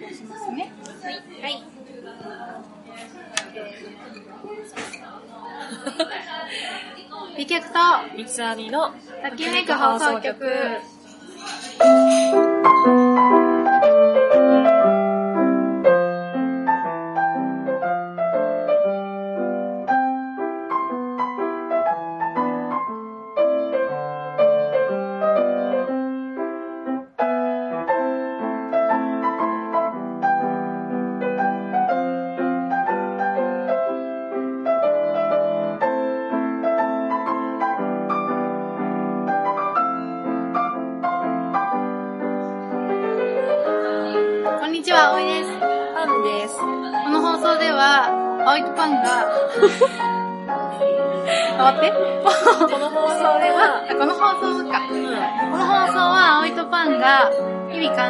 行しますね。はい。はい。美脚と、三つ編みのときめく放送局。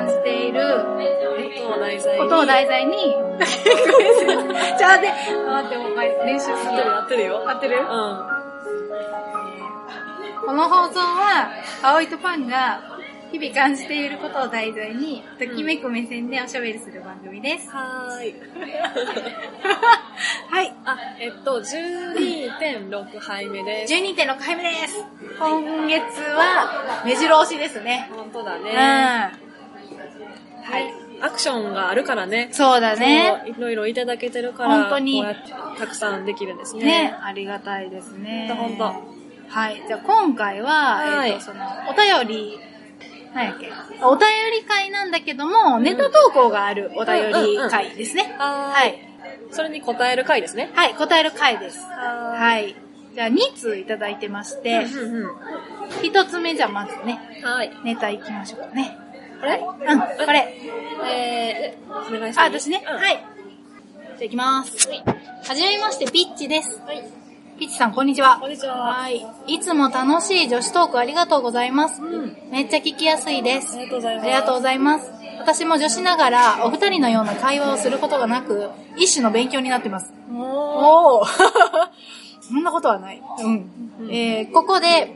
日々感じていることを題材に。ことを題材に、ちょ、待って、練習する。やってるよ。合ってる？うん。この放送は、葵とパンが日々感じていることを題材に、ときめく目線でおしゃべりする番組です。はーい。はい。あ、えっと、12.6杯目です。12.6回目です。今月は、目白押しですね。本当だうん。ね。はい。アクションがあるからね。そうだね。いろいろいただけてるから、本当にたくさんできるんですね。ね、ありがたいですね。ほんとほんはい。じゃあ今回は、はいえっと、その、お便り、何やっけ？お便り会なんだけども、ネタ投稿があるお便り会ですね。は。はいい。それに答える回ですね。はい、答える回です。ははい。じゃあ2通いただいてまして、い。うんうん1つ目じゃあまずね、はい。ネタ行きましょうかね。これ？うん、これ？えー、お願いします。あ、私ね。うんはい。じゃあ行きます。はじめまして、ピッチです。はい。ピッチさん、こんにちはこん。にちは。はい。いつも楽しい女子トークありがとうございます。うん。めっちゃ聞きやすいです。ありがとうございます。ありがとうございます。私も女子ながら、お二人のような会話をすることがなく、一種の勉強になってます。おおお そんなことはない。うん。えー、ここで、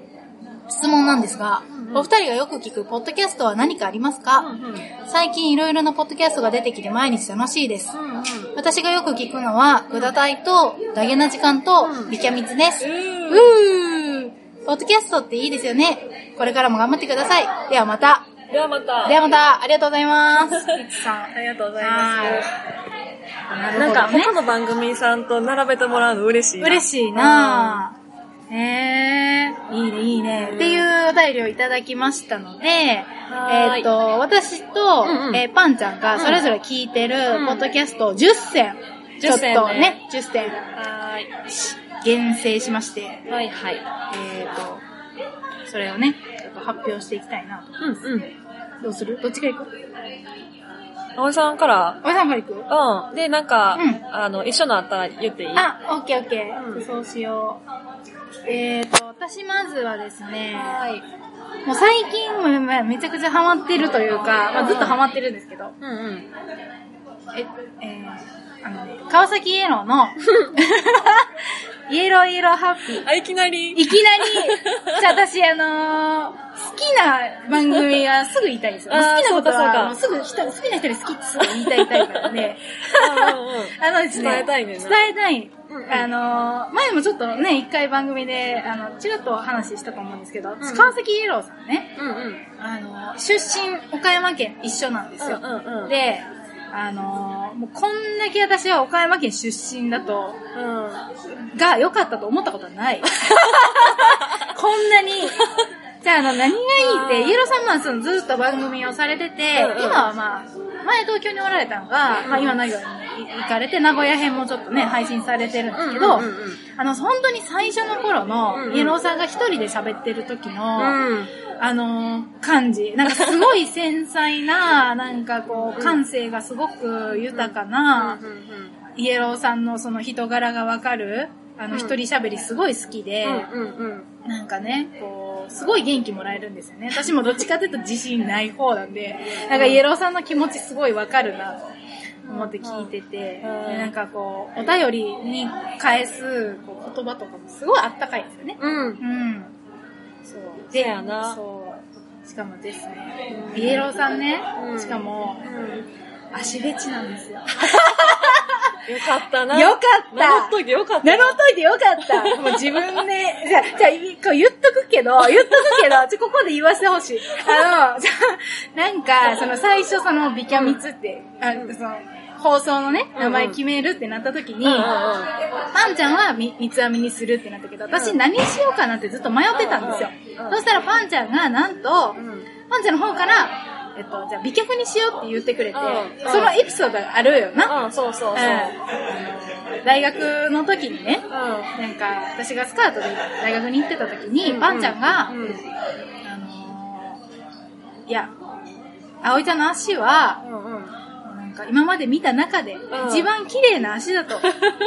質問なんですが、お二人がよく聞くポッドキャストは何かありますか、うんうん。最近いろいろなポッドキャストが出てきて毎日楽しいです。うんうん。私がよく聞くのは、グダタイと、ダゲな時間とう、んビキャミツです。ううーーポッドキャストっていいですよね。これからも頑張ってください。ではまた。ではまた。ではまた、ありがとうございます。ピッチさん。ありがとうございはます。いなんか、ね他の番組さんと並べてもらうの嬉しいな。嬉しいなぁ。へえー、いいね、いいね。っていうお便りをいただきましたので、えっ、と、私と、うんうん。えーパンちゃんがそれぞれ聞いてるうん。ポッドキャストを10選、ちょっ10選ねとね、10選。は厳選しまして。はいはい。えっ、と、それをね、ちょっと発表していきたいなと。うんうん。どうする？どっちから行く葵さんから、おじさんから行く？うん。で、なんか、うんあの、一緒のあったら言っていい？あ、オッケーオッケー。うんそうしよう。えっ、と、私まずはですね、はい。もう最近もめめちゃくちゃハマってるというか、まあ、ずっとハマってるんですけど、うんうん。え、えー、あのね、川崎イエローの、イエローイエローハッピー。あ、いきなりいきなり、じゃあ私あのー好きな番組はすぐ言いたいんですよ。好きなことはすぐ人、好きな人に好きってすぐ言いたいタイプなんで、あのですね、伝えたいね伝えたい。あのー前もちょっとね、一回番組で、あの、ちらっと話したと思うんですけど、ん川崎イエローさんね、うんうん。あの、出身、岡山県一緒なんですよ。うんうんうんで、あの、もうこんだけ私は岡山県出身だと、うん。が良かったと思ったことはない。こんなに。じゃあ、あの、何がいいって、イエローさんはそのずっと番組をされてて、うんうん今はまあ、前東京におられたのが、まあ今のように行かれて、名古屋編もちょっとね、配信されてるんですけど、うんうんうんうんあの、本当に最初の頃うんのう、んイエローさんが一人で喋ってる時の、うん。あのー感じ。なんかすごい繊細な、なんかこう、感性がすごく豊かな、イエローさんのその人柄がわかる、あの、うん一人喋りすごい好きで、なんかね、こう、すごい元気もらえるんですよね。私もどっちかというと自信ない方なんで、なんかイエローさんの気持ちすごいわかるなと思って聞いてて、うんでなんかこう、お便りに返すこう言葉とかもすごいあったかいですよね。うん。うん。うん。そう。そやなそう。しかもですね、イエローさんね、うんしかも、足フェチなんですよ。よかったな。よかった名乗っといてよかったな。名乗っといてよかった。もう自分で、じゃあ、じゃあ、こう言っとくけど、言っとくけど、ちょ、ここで言わせてほしい。あの、じゃあなんか、その最初そのビキャミツって、あその、放送のね、うん名前決めるってなった時に、パンちゃんはみ三つ編みにするってなったけど、私何しようかなってずっと迷ってたんですよ。そしたらパンちゃんがなんと、うんパンちゃんの方から、えっと、じゃあ美脚にしようって言ってくれてうん、そのエピソードがあるよな。うん、そうそうそう。うん大学の時にね、うん。なんか、私がスカートで大学に行ってた時に、うんパンちゃんが、うん。あのーいや、葵ちゃんの足は、うんうん。か今まで見た中で、ん一番綺麗な足だと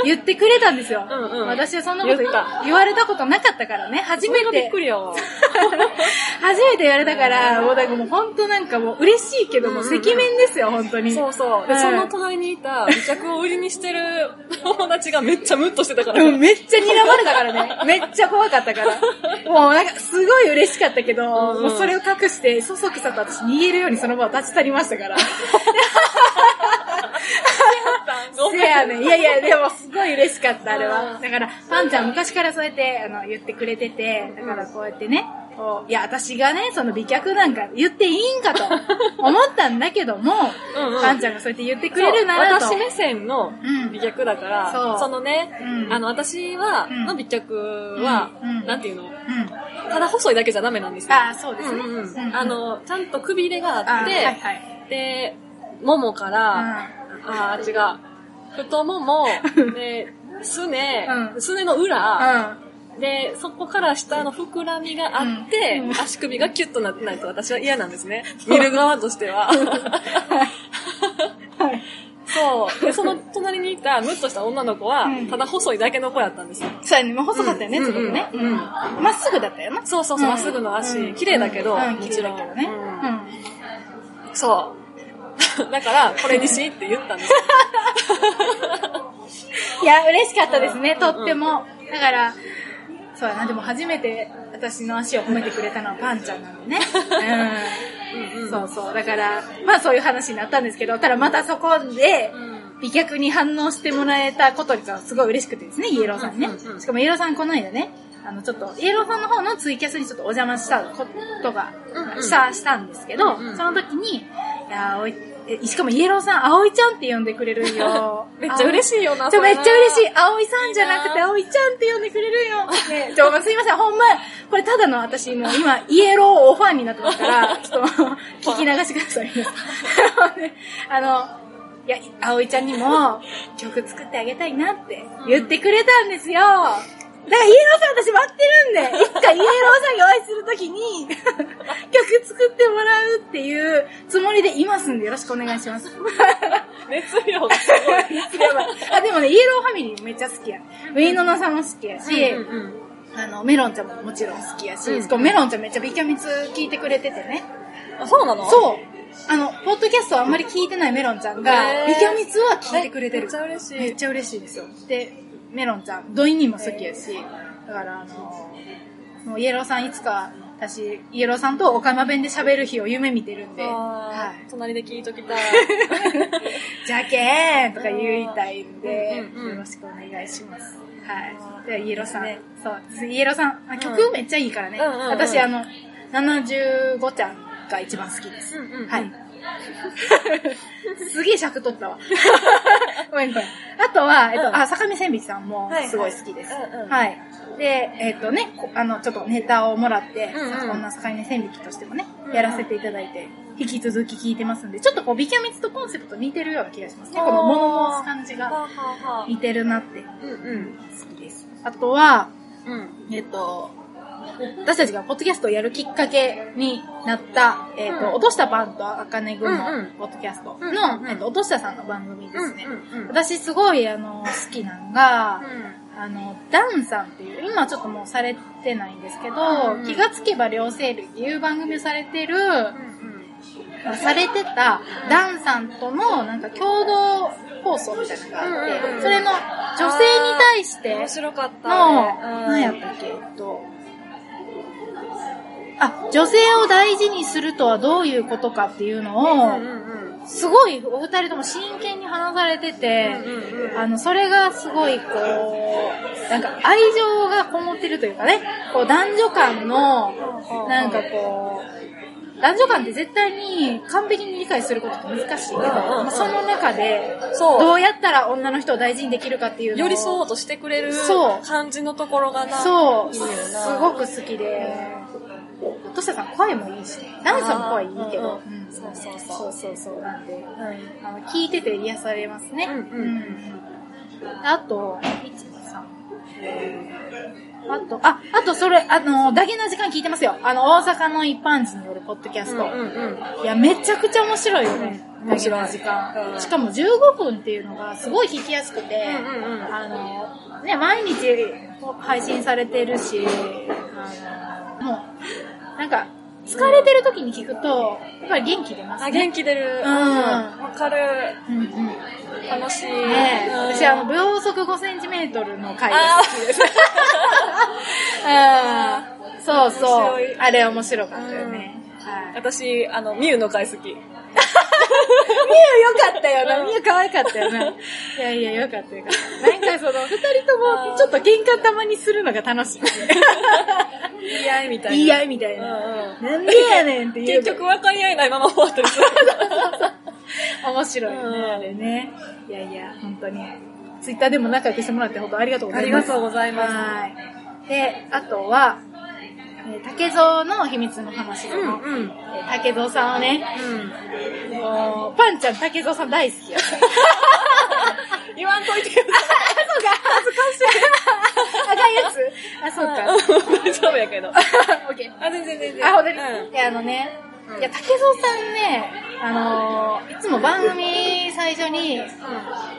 言ってくれたんですよ。うんうん私はそんなこと言われたことなかったからね、初めそれがびてっくりやわ。初めて言われたから、もうなんかもう本当なんかもう嬉しいけども、赤面ですよ、本当に。そうそう。で、うんその隣にいた美脚を売りにしてる友達がめっちゃムッとしてたから。うんめっちゃ睨まれたからね。めっちゃ怖かったから。もうなんかすごい嬉しかったけど、もうそれを隠して、そそくさと私逃げるようにその場を立ち去りましたから。やねん。いやいや、でもすごい嬉しかった、あれうは。んだから、パンちゃん昔からそうやって、あの、言ってくれてて、だからこうやってね、こう、いや、私がね、その美脚なんか言っていいんかと 思ったんだけども、うんうんパンちゃんがそうやって言ってくれるならと。私目線のうん美脚だから、そうそのね、うんあの、私は、うんの美脚は、なんていうの？うん。ただ細いだけじゃダメなんですよ。ああ、そうですね。うんうんうんあ、の、ちゃんとくびれがあって、あはいはい。で、ももから、あー違う。太もも、で、すね、うんすねの裏、うん。で、そこから下の膨らみがあって、うん足首がキュッとなってないと私は嫌なんですね。見る側としては。はい。そう。で、その隣にいたムッとした女の子はうん、ただ細いだけの子やったんですよ。そうやね、もう細かったよね、うんすごくね。うんうんまっすぐだったよな。そうそうそう、まっすぐの足、綺麗だけど、うん、も綺ちろん。ね。うんうん。そう。だから、これにしって言ったんですよ。いや、嬉しかったですね、うんとっても。だから、そうやな、でも初めて私の足を褒めてくれたのはパンちゃんなんでね。うん。そうそう。だから、まあそういう話になったんですけど、ただまたそこで、うん美脚に反応してもらえたことがすごい嬉しくてですね、イエローさんにね。しかもイエローさんこの間ね、あの、ちょっと、イエローさんの方のツイキャスにちょっとお邪魔したことが、した、したんですけど、その時に、いや、おい、えしかもイエローさん、葵ちゃんって呼んでくれるんよ。めっちゃ嬉しいよな、ちょ、めっちゃ嬉しいい。。葵さんじゃなくて、葵ちゃんって呼んでくれるよ。ね、ちょ、すいません、ほんま、これただの私、もう今、イエローおファンになってますから、ちょっと、聞き流してください。あの、いや、葵ちゃんにも、曲作ってあげたいなって言ってくれたんですよ。だから、イエローさん私待ってるんで、いつかイエローさんにお会いするときに、曲作ってもらうっていうつもりでいますんで、よろしくお願いします。熱量がすごい。やばいあ、でもね、イエローファミリーめっちゃ好きや。ウィンノナさんも好きやし、うんうんあの、メロンちゃんももちろん好きやし、うんしかもメロンちゃんめっちゃビキャミツ聞いてくれててね。あ、そうなの？う。そうあの、ポッドキャストあんまり聞いてないメロンちゃんが、ビキャミツは聞いてくれてるめっち。ゃ嬉しい。めっちゃ嬉しいですよ。で、メロンちゃん、ドインニも好きやし、だからあの、もうイエローさんいつか、私、イエローさんと岡山弁で喋る日を夢見てるんで、あはー隣で聞いときたい。い。じゃけーんとか言いたいんで、うんうんうんよろしくお願いします。はい。では、イエローさん、ねそう、イエローさん、あ曲めっちゃいいからね。うんうんうん私、あの、75ちゃんが一番好きです。うんうんうんはい。すげえ尺取ったわ。ごめんごめん。あとは、えっと、うんあ、坂見千匹さんもすごい好きです。うんうんはい。で、えっとね、こあの、ちょっとネタをもらって、うんうんこんな坂見千匹としてもねやらせていただいて、引き続き聞いてますんで、ちょっとこう、ビキャミツとコンセプト似てるような気がしますね。この物申す感じが似てるなってうんうん。好きです。あとは、うん。えっと、私たちがポッドキャストをやるきっかけになった、えっと、うん。落としたパンとあかねぐのうんうん。ポッドキャストうんうんの、うん。えっと、落としたさんの番組ですね。うんうんうん。私すごい、あの、好きなのが、うあの、ダンさんっていう、今ちょっともうされてないんですけど、うん気がつけば両生類っていう番組をされてる、んうん。されてたダンさんとのなんか共同放送みたいなのがあっうんうんうん。て、それの女性に対して面白かった。何やったっけ、えっと、あ、女性を大事にするとはどういうことかっていうのを。すごいお二人とも真剣に話されてて、あの、それがすごいこう、なんか愛情がこもってるというかね、こう男女間の、なんかこう、男女間って絶対に完璧に理解することって難しいけど、まあその中で、そう。どうやったら女の人を大事にできるかっていうのを寄り添おうとしてくれる感じのところがな。そう、すごく好きで、としたさん声もいいしね、ダンさんも声いいけど、そうそうそうそうそうなんで、う。ん。あの、聞いてて癒されますね。うんうんあと、1、2、3。あと、あ、あとそれ、あの、ダゲな時間聞いてますよ。あの、大阪の一般人によるポッドキャスト。いや、めちゃくちゃ面白いよね。うん。面白いダゲな時間、うんしかも15分っていうのがすごい聞きやすくて、あの、ね、毎日配信されてるし、あの、もう、なんか、疲れてる時に聞くと、やっぱり元気出ますあ、ね。元気出る。うんわかる。うんうん。楽しい。ねえ、うん私あの、秒速5センチメートルの回があ好きです。うん。そうそう。あれ面白かったよね。はい。私、あの、ミュウの回好き。みゆよかったよな。みゆ可愛かったよな。いやいや、よかったよかった。なんかその、二人とも、ちょっと喧嘩たまにするのが楽しい。言い合いみたいな。言い合いみたいうんな。うん。なんでやねんっていう。結局分かり合えないまま終わったりする。面白いよね、うんあれね。いやいや、本当に。ツイッターでも仲良くしてもらって本当ありがとうございます。ありがとうございますはい。で、あとは、えー竹蔵の秘密の話でも、うんうん。えー竹蔵さんをね、うん。もう、パンちゃん竹蔵さん大好きや。言わんといて。そうか、恥ずかしい。赤いやつあ、そうか。大丈夫やけど。オッケー。あ、全然全然。あ、ほんとに、うんいや、あのね、うんいや、竹蔵さんね、あのーいつも番組最初に、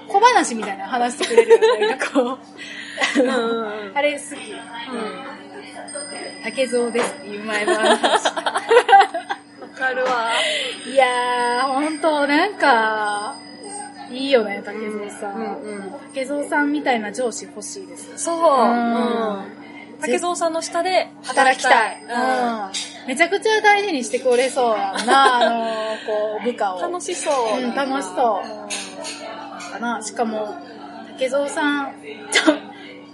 小話みたいなの話してくれるよね。なんかこう、あれ好き。うん。竹蔵ですっていう前の話。わかるわ。いやー、ほんと、なんか、いいよね、竹蔵さん。うんうん。竹蔵さんみたいな上司欲しいです。そう。んうん。竹蔵さんの下で働きたい。うん。うん。めちゃくちゃ大事にしてくれそうな、あのー、こう、部下を。楽しそう。うん、楽しそう。かな。しかも、竹蔵さん、ちょ、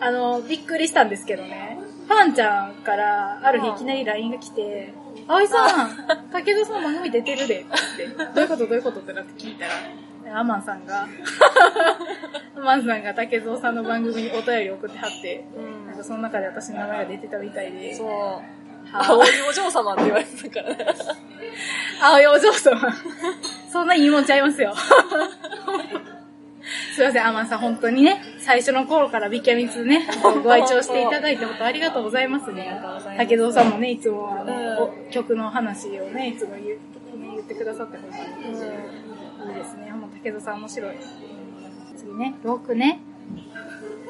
あの、びっくりしたんですけどね。パンちゃんから、ある日いきなり LINE が来て、葵さん、竹蔵さんの番組出てるで、って。どういうこと？どういうこと？ってなって聞いたら、アマンさんが、アマンさんが竹蔵さんの番組にお便り送ってはって、うん。なんかその中で私の名前が出てたみたいで、そう。は青いお嬢様って言われてたからね。青いお嬢様。そんないいもんちゃいますよ。すいません、アマンさん、本当にね、最初の頃からビキャミツね、ご愛聴していただいて、本当ありがとうございますね。竹蔵さんもね、いつもあの、うんお曲の話をね、いつも言ってくださって、本当に、いいですね。もう竹蔵さん面白い。次ね、6ね。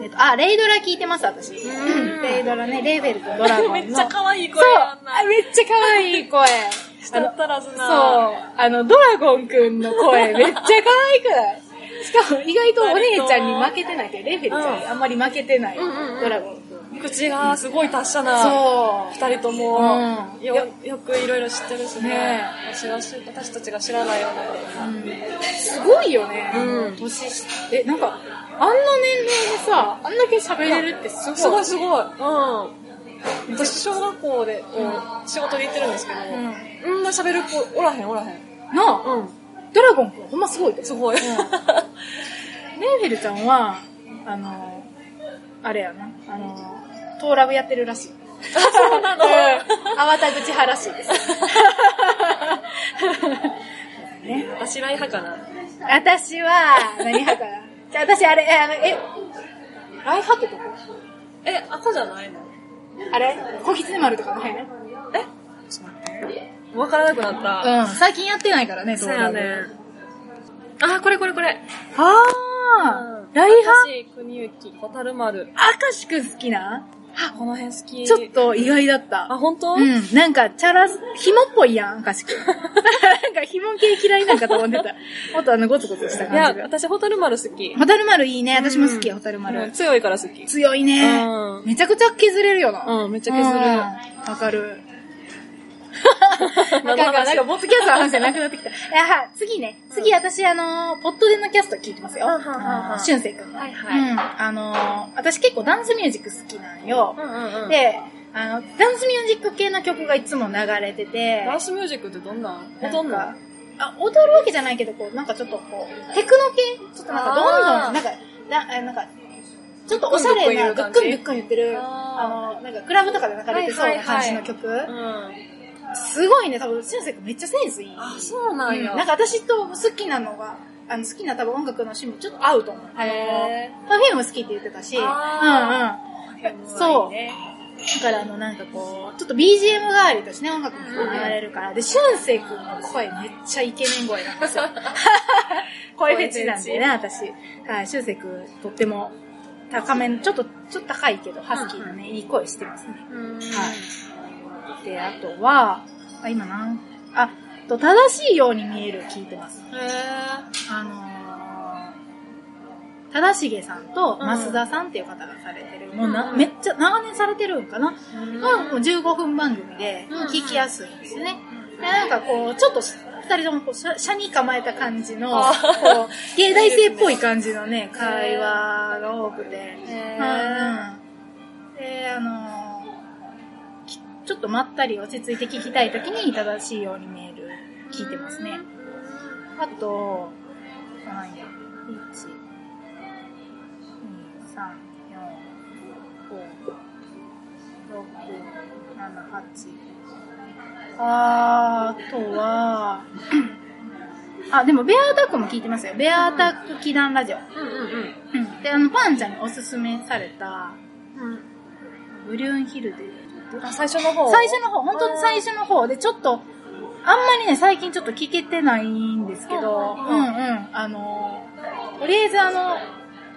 えっと、あ、レイドラ聞いてます、私。んレイドラね、レーベルとドラゴンの。めっちゃ可愛い声んなあめっちゃ可愛い声。したったらずな。そう。あの、ドラゴンくんの声めっちゃ可愛くない？しかも意外とお姉ちゃんに負けてないけど、レフェルちゃんにあんまり負けてない。うんうんうんドラゴン。口がすごい達者な。そう。二人とも、うんよ、よくいろいろ知ってるしね。ね私たちが知らないようなうんすごいよね。うん年し、え、なんか、あんな年齢でさ、あんだけ喋れるってすごい。すごいすごい。うん。私、小学校で、うん仕事で行ってるんですけど、うんうんな喋る子おらへんおらへん。なあ、うん。ドラゴンくんほんますごいですごい。レーフェルちゃんは、あの、あれやな、あの、トーラブやってるらしい。そうなの？泡田口派らしいです。ね、私、ライ派かな。私は、何派かなじゃあ私あれ、え、あの、え、ライ派ってどこえ、赤じゃないの？あれ？小狐丸とかの辺？え？ちょっと待って。わからなくなった。うん、最近やってないからね、トそう。やね。あ、これこれこれ。あー、ライ派私、国行、ホタル丸。明石くん好きなあ、この辺好き。ちょっと意外だった。あ、本当？うん。なんか、チャラ、紐っぽいやん、かしくん。なんか、紐系嫌いなんかと思ってた。もっとあの、ゴツゴツしたいや感じ、が。私、ホタル丸好き。ホタル丸いいね。私も好きや、ホタルうん丸。強いから好き。強いね。うんめちゃくちゃ削れるよな。うんめっちゃ削れるうんわかる。なんか、なんか、ポッドキャストの話じゃなくなってきた。いや、次ね。次、私、あの、ポッドでのキャスト聞いてますよ。しゅんせいくん。はいはいうん。あの、私結構ダンスミュージック好きなんよ。うんうんうん。で、あの、ダンスミュージック系の曲がいつも流れてて、ダンスミュージックってどんな踊んの？かあ、踊るわけじゃないけど、こう、なんかちょっとこう、テクノ系？ちょっとなんかどんどん、なんか、なあなんか、ちょっとおしゃれな、グックングックン言ってる、ああの、なんかクラブとかで流れてそうな感じの曲。うん。すごいね、多分、しゅんせいくんめっちゃセンスいい。あ、そうなんや。うんなんか私と好きなのが、あの、好きな多分音楽の趣味ちょっと合うと思う。あの、へパフューム好きって言ってたし、うんうん。あそうね。だからあの、なんかこう、ちょっと BGM 代わりとしてね、音楽も流れるから。で、しゅんせいくんの声めっちゃイケメン声なんですよ。声フェチなんでね、私。はい、しゅんせいくんとっても高めの、ちょっと、ちょっと高いけど、ハスキーなね、いい声してますね。うん。はい。で、あとは、あ、今なん、あ、と、正しいように見える聞いてます。へあのー、正しげさんとうん。増田さんっていう方がされてる、もうな、うんめっちゃ長年されてるんかな、ぇまあ、もう15分番組でうん聞きやすいんですよね。で、なんかこう、ちょっと二人ともこう、車車に構えた感じの、こあう、芸大生っぽい感じのね、会話が多くて。へうん。で、あのーきちょっとまったり落ち着いて聞きたいときに正しいように見える、聞いてますね。あと、何や、1、2、3、4、5、6、7、8。あーとは、あ、でも、ベアアタックも聞いてますよ。ベアアタック祈願ラジオ。うんうんうん。うん。で、あの、パンちゃんにおすすめされた、うん。ブリューンヒルで、あ、最初の方？最初の方、本当に最初の方。で、ちょっと、あんまりね、最近ちょっと聞けてないんですけど、ううんんうん。あの、とりあえずあの、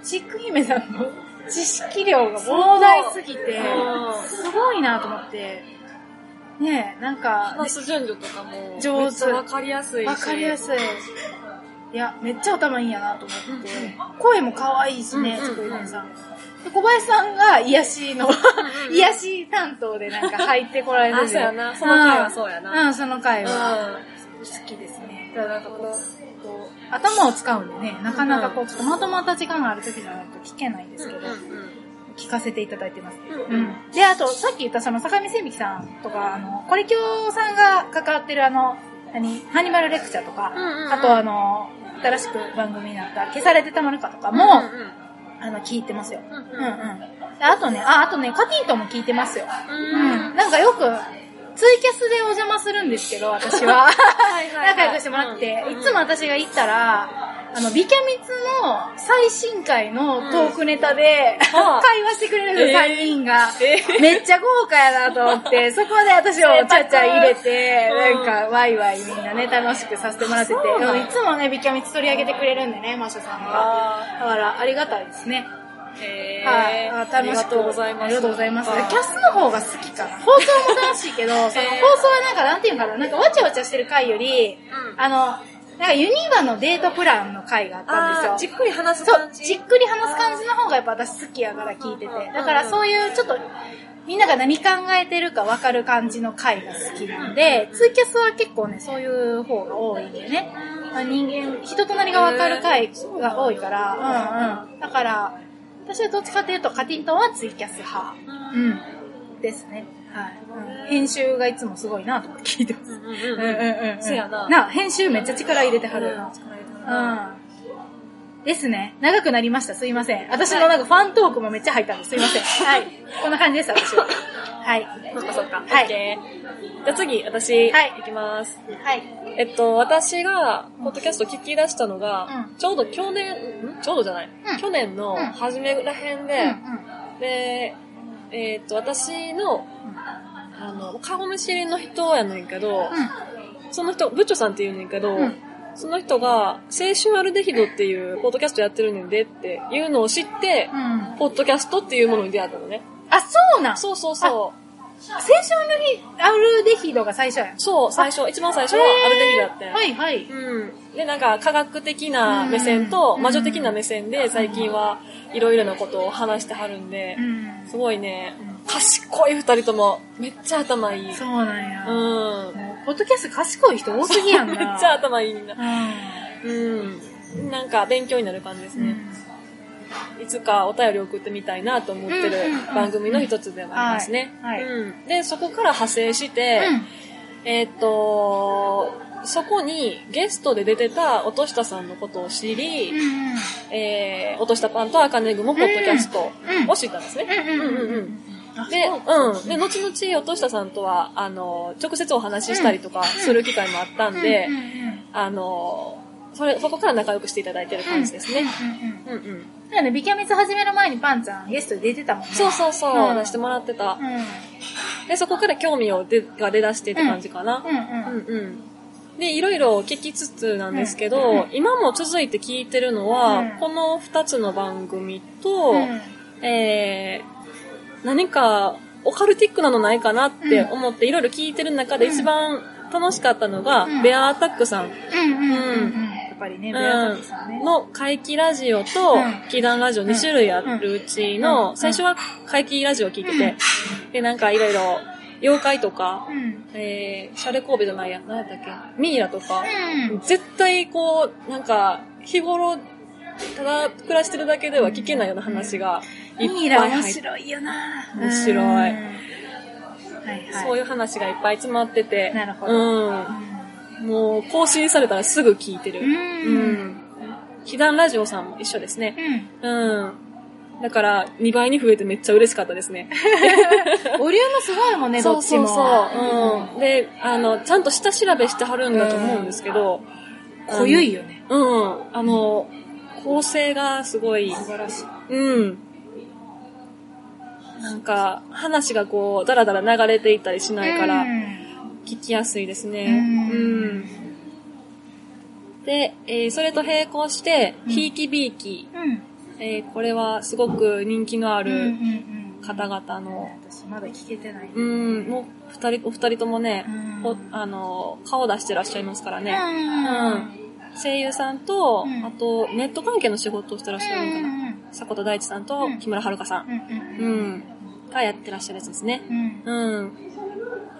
チック姫さんの 知識量が膨大すぎてうん、すごいなと思って、ねえ、なんか、話す順序とかも、上手。わかりやすいし。わかりやい。すい。いや、めっちゃ頭いいんやなと思って、声も可愛いしね、うんチック姫さん。で小林さんが癒しの、うん癒し担当でなんか入ってこられるん。そうやな。その回はそうやな。うん、その回はう好きですね。だからなんかこう、こう頭を使うんでね、なかなかこう、ちょっとまとまった時間がある時じゃないと聞けないんですけど、ん。聞かせていただいてます。うんうん。で、あと、さっき言ったその坂見千きさんとか、あの、コリキョウさんが関わってるあの、何、ハニマルレクチャーとか、あとあの、新しく番組になった消されてたまるかとかも、あの、聞いてますよ。うんうんうん。であとね、あ、あとね、カティントンも聞いてますよ。うんうん。なんかよく、ツイキャスでお邪魔するんですけど、私は。仲良くしてもらって、うんいつも私が行ったら、あの、ビキャミツの最新回のトークネタで、ああ 会話してくれるんですよ、えー3人が。えめっちゃ豪華やなと思って、そこで私を ちゃちゃ入れて、うんなんか、ワイワイみんなね、楽しくさせてもらってて、いつもね、ビキャミツ取り上げてくれるんでね、マシャさんが。あだから、ありがたいですね。ーへはい。ーあ楽しく。ありがとうございます。ありがとうございます。キャスの方が好きかな。放送も楽しいけど、その 放送はなんか、なんていうのかな、なんかわちゃわちゃしてる回より、うんあの、なんかユニバのデートプランの回があったんですよ。じっくり話すそう感、じじっくり話す感じの方がやっぱ私好きやから聞いてて。だからそういうちょっと、みんなが何考えてるか分かる感じの回が好きなんで、ツイキャスは結構ね、そういう方が多いんでね。まあ、人間、人となりが分かる回が多いから、うんうん。だから、私はどっちかというと、カティントンはツイキャス派。うん。ですね。はい、うん。編集がいつもすごいなと思って聞いてます。うんうんうんうんうやなな、編集めっちゃ力入れてはる。うん。ですね。長くなりました。すいません。私のなんかファントークもめっちゃ入ったんです。すいません。はい。こんな感じです、私は。はい。そっかそっか。はいじゃあ次、私、はいいきます。はい。えっと、私が、ポッドキャスト聞き出したのが、うんちょうど去年、ん？ちょうどじゃない、うん去年のうん初めらへんうんで、で、えっと、私の、うん。あの、顔見知りの人やねんけど、うん。その人、ブッチョさんって言うねんけど、うんその人が、青春アルデヒドっていう、ポッドキャストやってるねんでっていうのを知って、うん。ポッドキャストっていうものに出会ったのね。あ、そうなん？そうそうそう。先週の日、アルデヒドが最初やん。そう、最初、一番最初はアルデヒドだって。はいはい。うん。で、なんか科学的な目線とうん魔女的な目線で最近はいろいろなことを話してはるんでう、ん。すごいね、賢い二人ともめっちゃ頭いい。そうなんや。うん。もうポッドキャスト賢い人多すぎやんな。めっちゃ頭いいみんな。ううん。なんか勉強になる感じですん。ね。いつかお便り送ってみたいなと思ってるうん番組の一つでもありますね。はい。で、そこから派生して、えーっと、そこにゲストで出てた落としたさんのことを知り、うん。うん。えー、落としたパンとアカネグもポッドキャストを知ったんですね。うんうんうんうんうんあで、そううん。で、後々、落としたさんとは、あの、直接お話ししたりとかする機会もあったんであの、それ、そこから仲良くしていただいてる感じですね。うんうんうん。うんうん。だよね、ビキャミツ始める前にパンちゃんゲストで出てたもんね。そうそうそう、うん出してもらってた。うん。で、そこから興味を出が出だしてって感じかな。うんうんうん。で、いろいろ聞きつつなんですけど、うん今も続いて聞いてるのは、うんこの二つの番組と、うん。えー、何かオカルティックなのないかなって思っていろいろ聞いてる中でうん。一番楽しかったのが、うん。ベアアタックさん。やっぱりね、ベアタックさんね。の怪奇ラジオとうん。奇談ラジオ2種類あるうちうん。の、最初は怪奇ラジオ聞いてて、で、なんかいろいろ妖怪とか、うん。えー、シャレ神戸じゃないや、何やったっけ？ミイラとか、うん。絶対こう、なんか、日頃、ただ暮らしてるだけでは聞けないような話がいっぱい入って、白いよな面白いうんはいはい。そういう話がいっぱい詰まってて、なるほどうん。もう、更新されたらすぐ聞いてる。う。うんん。被弾ラジオさんも一緒ですね。うん。うん。だから、2倍に増えてめっちゃ嬉しかったですね。ボリュームすごいもんね、どっちも。そうそうそう。うん。で、あの、ちゃんと下調べしてはるんだと思うんですけど、濃ゆいよね。うん。あの、構成がすごい、素晴らしい。うん。なんか、話がこう、だらだら流れていったりしないからう、ん聞きやすいですね。うんうん。で、えーそれと並行して、うんひいきびいき。うん。えーこれはすごく人気のあるん。方々の、私まだ聞けてない。うん、もう二人、お二人ともね、あの、顔出してらっしゃいますからね。うん声優さんと、うんあと、ネット関係の仕事をしてらっしゃるのかな。うん迫田大地さんとうん木村遥さん、うんうん、がやってらっしゃるやつですね。うんうん。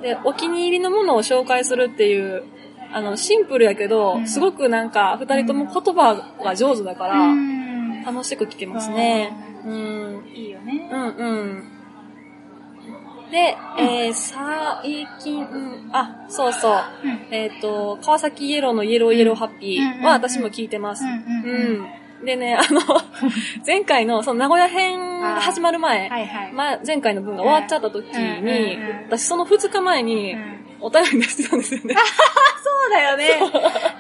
で、お気に入りのものを紹介するっていう、あの、シンプルやけど、うんすごくなんか、二人とも言葉が上手だから、うん楽しく聞けますね。うん。いいよね。うんうん。で、えー、最近、うんあ、そうそう。うんえっ、と、川崎イエローのイエローイエローハッピーは私も聞いてます。うん。でね、あの、前回の、その名古屋編が始まる前、はいはい。まあ、前回の分が終わっちゃった時にうん、私その2日前にうんお便り出してたんですよね。そうだよね。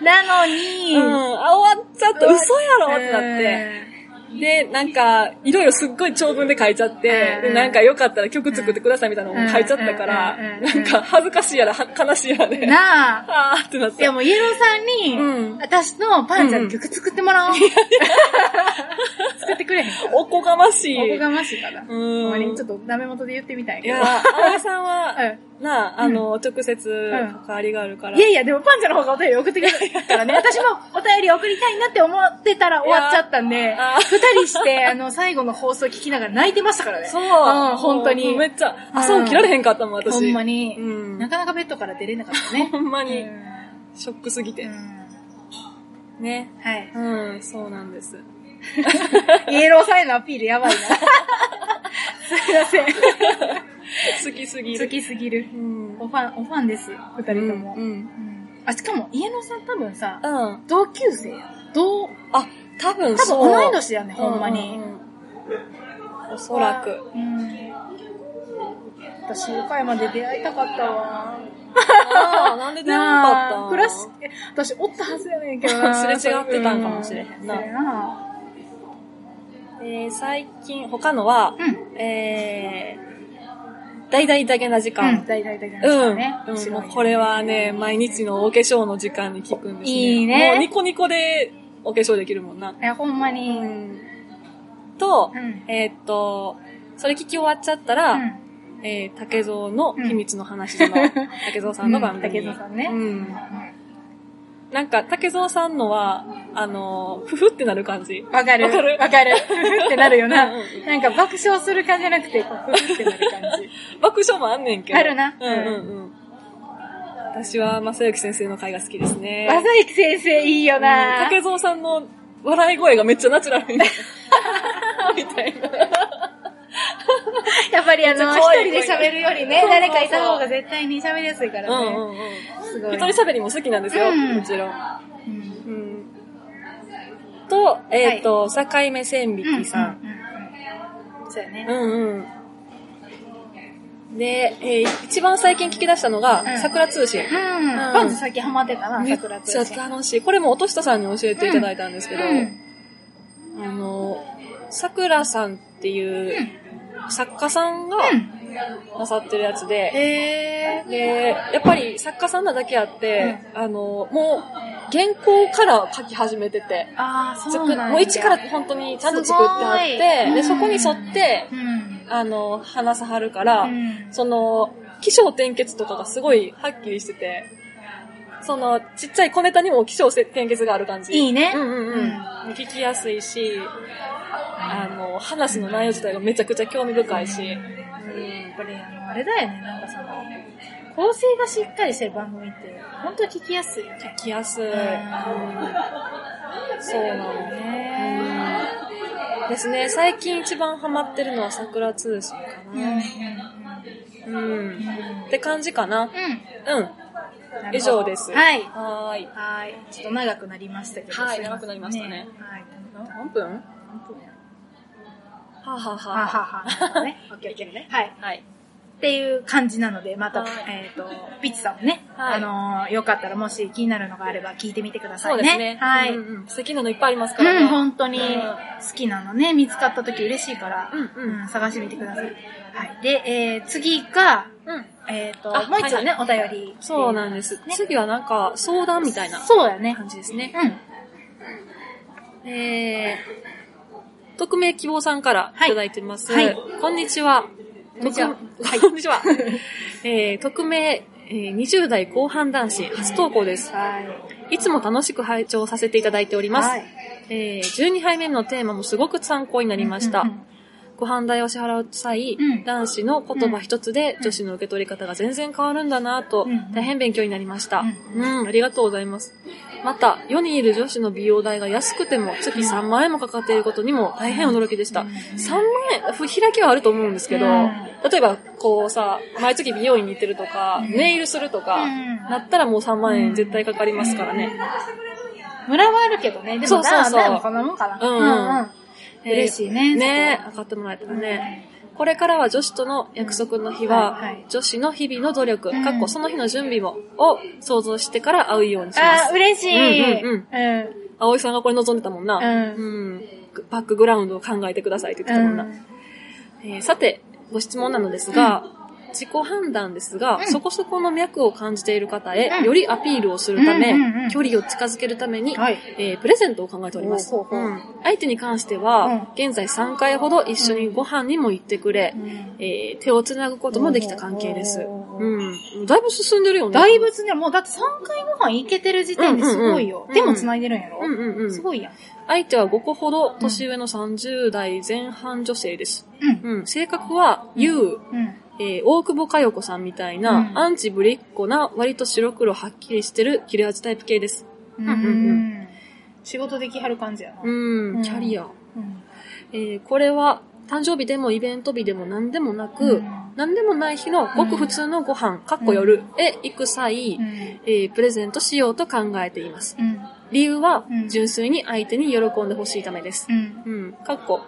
なのに、うん。あ、終わっちゃった。嘘やろってなって。で、なんか、いろいろすっごい長文で書いちゃって、うんで、なんかよかったら曲作ってくださいみたいなのも書いちゃったからなんか恥ずかしいやら、は悲しいやらで、なあ。あーってなって。いやもうイエローさんに、うん私のパンちゃんの曲作ってもらおう。作ってくれへんかおこがましい。おこがましいから。うんちょっとダメ元で言ってみたいけど。いや、葵さんは、うなあ、あの、直接関わりがあるから。んいやいや、でもパンちゃんの方がお便り送ってくれるからね。私もお便り送りたいなって思ってたら終わっちゃったんで二人して、あの、最後の放送聞きながら泣いてましたからね。そう。ん本当にめっちゃ、朝起きられへんかったもん、私。ほんまに、うんなかなかベッドから出れなかったね。ほんまにう、ショックすぎて。んね。はい。うん、そうなんです。イエローさんへのアピールやばいな。すいません。好きすぎる。好きすぎる。うん。おファン、おファンです。二人とも。うん。うんあ、しかも、家野さん多分さ、うん。同級生や。同、あ、多分多そう。分同い年やね、ほんまに。おそらく。うん。私、岡山で出会いたかったわ。ああ、なんで出会わなかったん？なあクラシえ私、おったはずやねんけどな。すれ違ってたんかもしれへんななえー、最近、他のは、うん。えー、大々だけな時うん。間。大々的なうん。ね。うんうこれはね、毎日のお化粧の時間に聞くんですね。いいねもうニコニコでお化粧できるもんな。いや、ほんまに。うん。と、うんえーっと、それ聞き終わっちゃったら、うんえー、竹蔵の秘密の話の 竹蔵さんの番組。うん竹蔵さんねうん。なんか、竹蔵さんのは、あのー、ふふってなる感じ。わかる。わかるわかる。ふふってなるよな。うんうんなんか爆笑する感じじゃなくて、こうふふってなる感じ。爆笑もあんねんけど。あるなうんうんうん。私は、正幸先生の回が好きですね。まさゆき先生いいようんな。竹蔵さんの笑い声がめっちゃナチュラルに。みたいな。やっぱりあの、一人で喋るよりね誰かいた方が絶対に喋りやすいからね。うんうんうん。すごい。一人喋りも好きなんですよ、うんもちろん。うんうん。と、えっ、と、境目千匹さん。うんうんうんそうやね。うんうん。で、えー一番最近聞き出したのが、うん桜通信。うん。パンツ最近ハマってたな、めっ桜通ちゃ信。楽しい。これも音下さんに教えていただいたんですけど、うんあの、桜さんっていう作家さんがなさってるやつで、へで、やっぱり作家さんなだけあって、あの、もう原稿から書き始めてて、ー。ああ、そうなんだ。もう一から本当にちゃんと作ってあって、すごいで、そこに沿って、うん。あの、話さはるから、うんその、気象転結とかがすごいはっきりしてて、その、ちっちゃい小ネタにも気象転結がある感じ。いいねうんうんうん。うん聞きやすいし、あの、話の内容自体がめちゃくちゃ興味深いし、うんやっぱりあの、あれだよね、なんかその、構成がしっかりしてる番組って、本当聞きやすい。聞きやすい。うんんそうなのね。ねうんですね。最近一番ハマってるのは桜通信かうん。な。うん。って感じかな。うん。うん。以上です。はい。はーい。はい。ちょっと長くなりましたけど。はい長くなりましたねはい。何分？はあ、はあはははは。ね。オッケーオッケーね。はい。はい。っていう感じなので、また、はいえっ、と、ピッチさんもね、はいあのーよかったらもし気になるのがあれば聞いてみてくださいうね。そですね。はい。うんうん素敵なのいっぱいありますうん、からね。本当にうん好きなのね、見つかった時嬉しいから、うんうん探してみてください。はい。で、えー、次が、うん。えっ、と、あもう一つね、はいお便り。そうなんです。ね次はなんか相談みたいなそうだね。感じですね。うん。えー、匿名希望さんからいただいてます。はいはいこんにちは。こんにちは匿 こんにちは。えー、匿名、えー、20代後半男子、初投稿です。はい。いつも楽しく拝聴させていただいております。はいえー、12杯目のテーマもすごく参考になりました。うんうんご飯代を支払う際、うん。男子の言葉一つで女子の受け取り方が全然変わるんだなと、うん。大変勉強になりました。ううん、ありがとうございます。また、世にいる女子の美容代が安くても月3万円もかかっていることにも大変驚きでした。うん。3万円、ふ開きはあると思うんですけど、うん。例えば、こうさ、毎月美容院に行ってるとか、うん。ネイルするとか、うん。なったらもう3万円絶対かかりますからね。ムラはあるけどね。でも、そうそうそうななこん。なもん。かな。うん。うんえー嬉しいねねそこは上がってもらえたらね。これからは女子との約束の日は、はいはい女子の日々の努力、うんかっこその日の準備も、を想像してから会うようにします。嬉しい。うんうんうん。葵さんがこれ望んでたもんな。うんうんバックグラウンドを考えてくださいって言ってたもんな。えーさて、ご質問なのですが、自己判断ですが、うんそこそこの脈を感じている方へ、うんよりアピールをするため、うんうんうん距離を近づけるために、はいえープレゼントを考えております。ほうほうほううん相手に関しては、現在3回ほど一緒にご飯にも行ってくれ、うんえー手をつなぐこともできた関係です。うん。だいぶ進んでるよね。だいぶつね、もうだって3回ご飯行けてる時点ですごいよ。うんうんうんでも繋いでるんやろ、うんうんうん。すごいやん。相手は5個ほど年上の30代前半女性です。うん。うん。性格は、ゆう、うん。えー大久保佳代子さんみたいな、うんアンチぶりっ子な、割と白黒はっきりしてる切れ味タイプ系です。うんうんうん仕事できはる感じやな。うん、うんキャリア。うんえーこれは、誕生日でもイベント日でも何でもなく、うん何でもない日のごく普通のご飯、かっこ夜へ行く際、うんえープレゼントしようと考えています。うん。理由はう、ん純粋に相手に喜んでほしいためです。うん。うん、かっこ、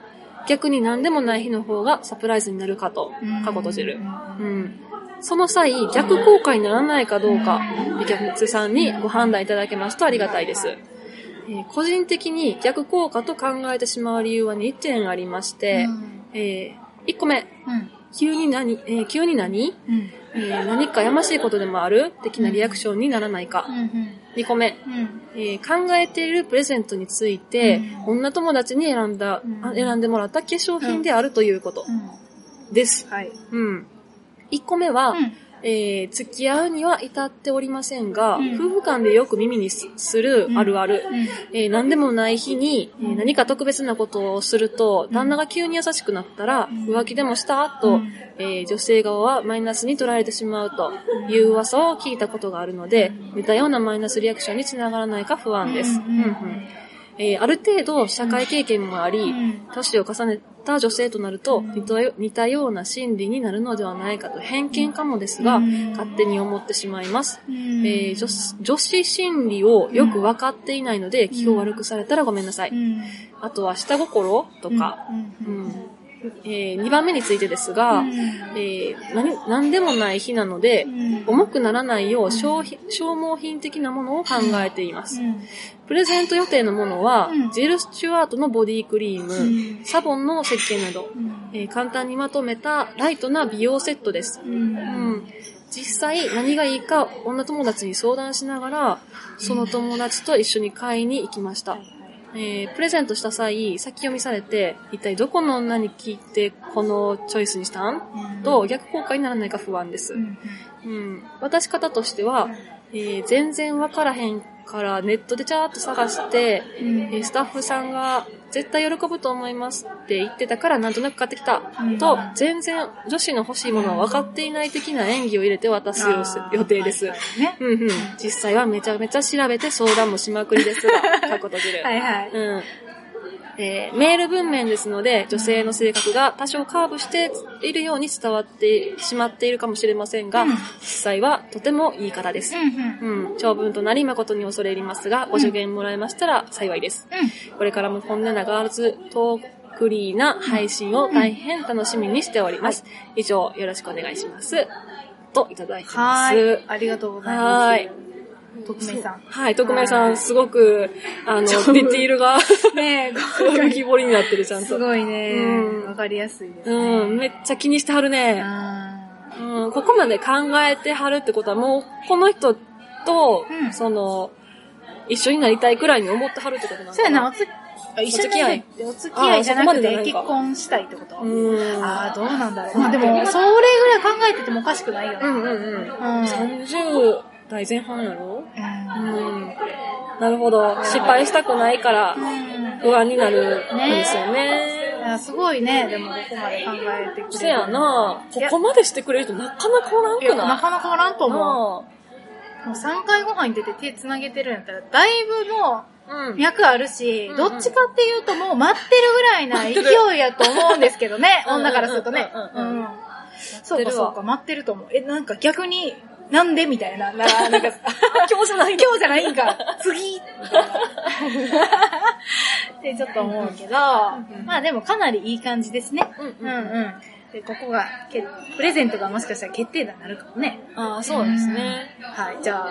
逆に何でもない日の方がサプライズになるかと、かっこ閉じる。うん。その際、逆効果にならないかどうか、美脚さんにご判断いただけますとありがたいです。えー個人的に逆効果と考えてしまう理由は2点ありまして、え1個目、うん。急に何、えー急に何、うん。えー何かやましいことでもある？的なリアクションにならないか。うん。2個目、うん。えー考えているプレゼントについて、うん女友達に選んだ、うんあ選んでもらった化粧品であるということうん。です。はい。うん。1個目は、うんえー付き合うには至っておりませんが、うん。夫婦間でよく耳にすするあるある。うん。えー何でもない日に、えー何か特別なことをすると、旦那が急に優しくなったら、うん。浮気でもしたと、うん。えー女性側はマイナスに捉えてしまうという噂を聞いたことがあるので、似たようなマイナスリアクションにつながらないか不安です。うんうん。うんうんえーある程度社会経験もありうん、年を重ねた女性となるとうん。似たような心理になるのではないかと偏見かもですが、うん。勝手に思ってしまいます。うん。えー女子女子心理をよく分かっていないので、気を悪くされたらごめんなさい。うん。あとは下心とか、うんうんえ2番目についてですが、うん。えー何何でもない日なので、うん。重くならないよう消費消耗品的なものを考えています。うん。プレゼント予定のものは、うん。ジル・スチュワートのボディクリーム、うん。サボンの石鹸など、うん。えー簡単にまとめたライトな美容セットです。うん。うん。実際何がいいか女友達に相談しながら、その友達と一緒に買いに行きました。えープレゼントした際、先読みされて、一体どこの女に聞いてこのチョイスにしたん？と逆効果にならないか不安です。うん。うん。渡し方としては、えー全然わからへんからネットでちゃーっと探して、うんえースタッフさんが絶対喜ぶと思いますって言ってたからなんとなく買ってきた。うんと、全然女子の欲しいものは分かっていない的な演技を入れて渡す予定です。ね。うんうん。実際はめちゃめちゃ調べて相談もしまくりですが、かっこ閉じる。はいはい。うん。えーメール文面ですので、女性の性格が多少カーブしているように伝わってしまっているかもしれませんが、うん実際はとてもいい方です。うんうんうん、長文となり誠に恐れ入りますが、ご助言もらえましたら幸いです。これからも本音なガールズトークリーな配信を大変楽しみにしております。以上、よろしくお願いします。と、いただいてます。ありがとうございます。はーい。匿名さん。はい、徳明さん、すごく、あの、ディティールが、ねえ、浮き彫りになってる、ちゃんと。すごいねうん。わかりやすいですね。うん、めっちゃ気にしてはるね。あうん、ここまで考えてはるってことは、もう、この人と、うんその、一緒になりたいくらいに思ってはるってことなのかーそうやな、おつ、一緒にお付き合いじゃなくて結婚したいってこと？うん。ああ、どうなんだろう。まあでも、それぐらい考えててもおかしくないよね。うんうんうん。うん30代前半やろうんうん。なるほど。失敗したくないから、不安になるんですよね。いやすごいね、でもここまで考えてくれる。せやなここまでしてくれる人なかなかおらんくない？なかなかおらんと思う。なもう3回ご飯に出て手繋げてるんやったら、だいぶもあうんう。脈あるし、うんどっちかっていうともう待ってるぐらいな勢いやと思うんですけどね、うん女からするとね。うんうんうんうんそうかそうか、待ってると思う。え、なんか逆に、なんでみたいな。ななんか、今日じゃない今日じゃないんか、次。ってちょっと思うけど、まあでもかなりいい感じですね。うんううんんうん。で、ここが、けプレゼントがもしかしたら決定打になるかもね。ああ、そうですね。はい、じゃあ、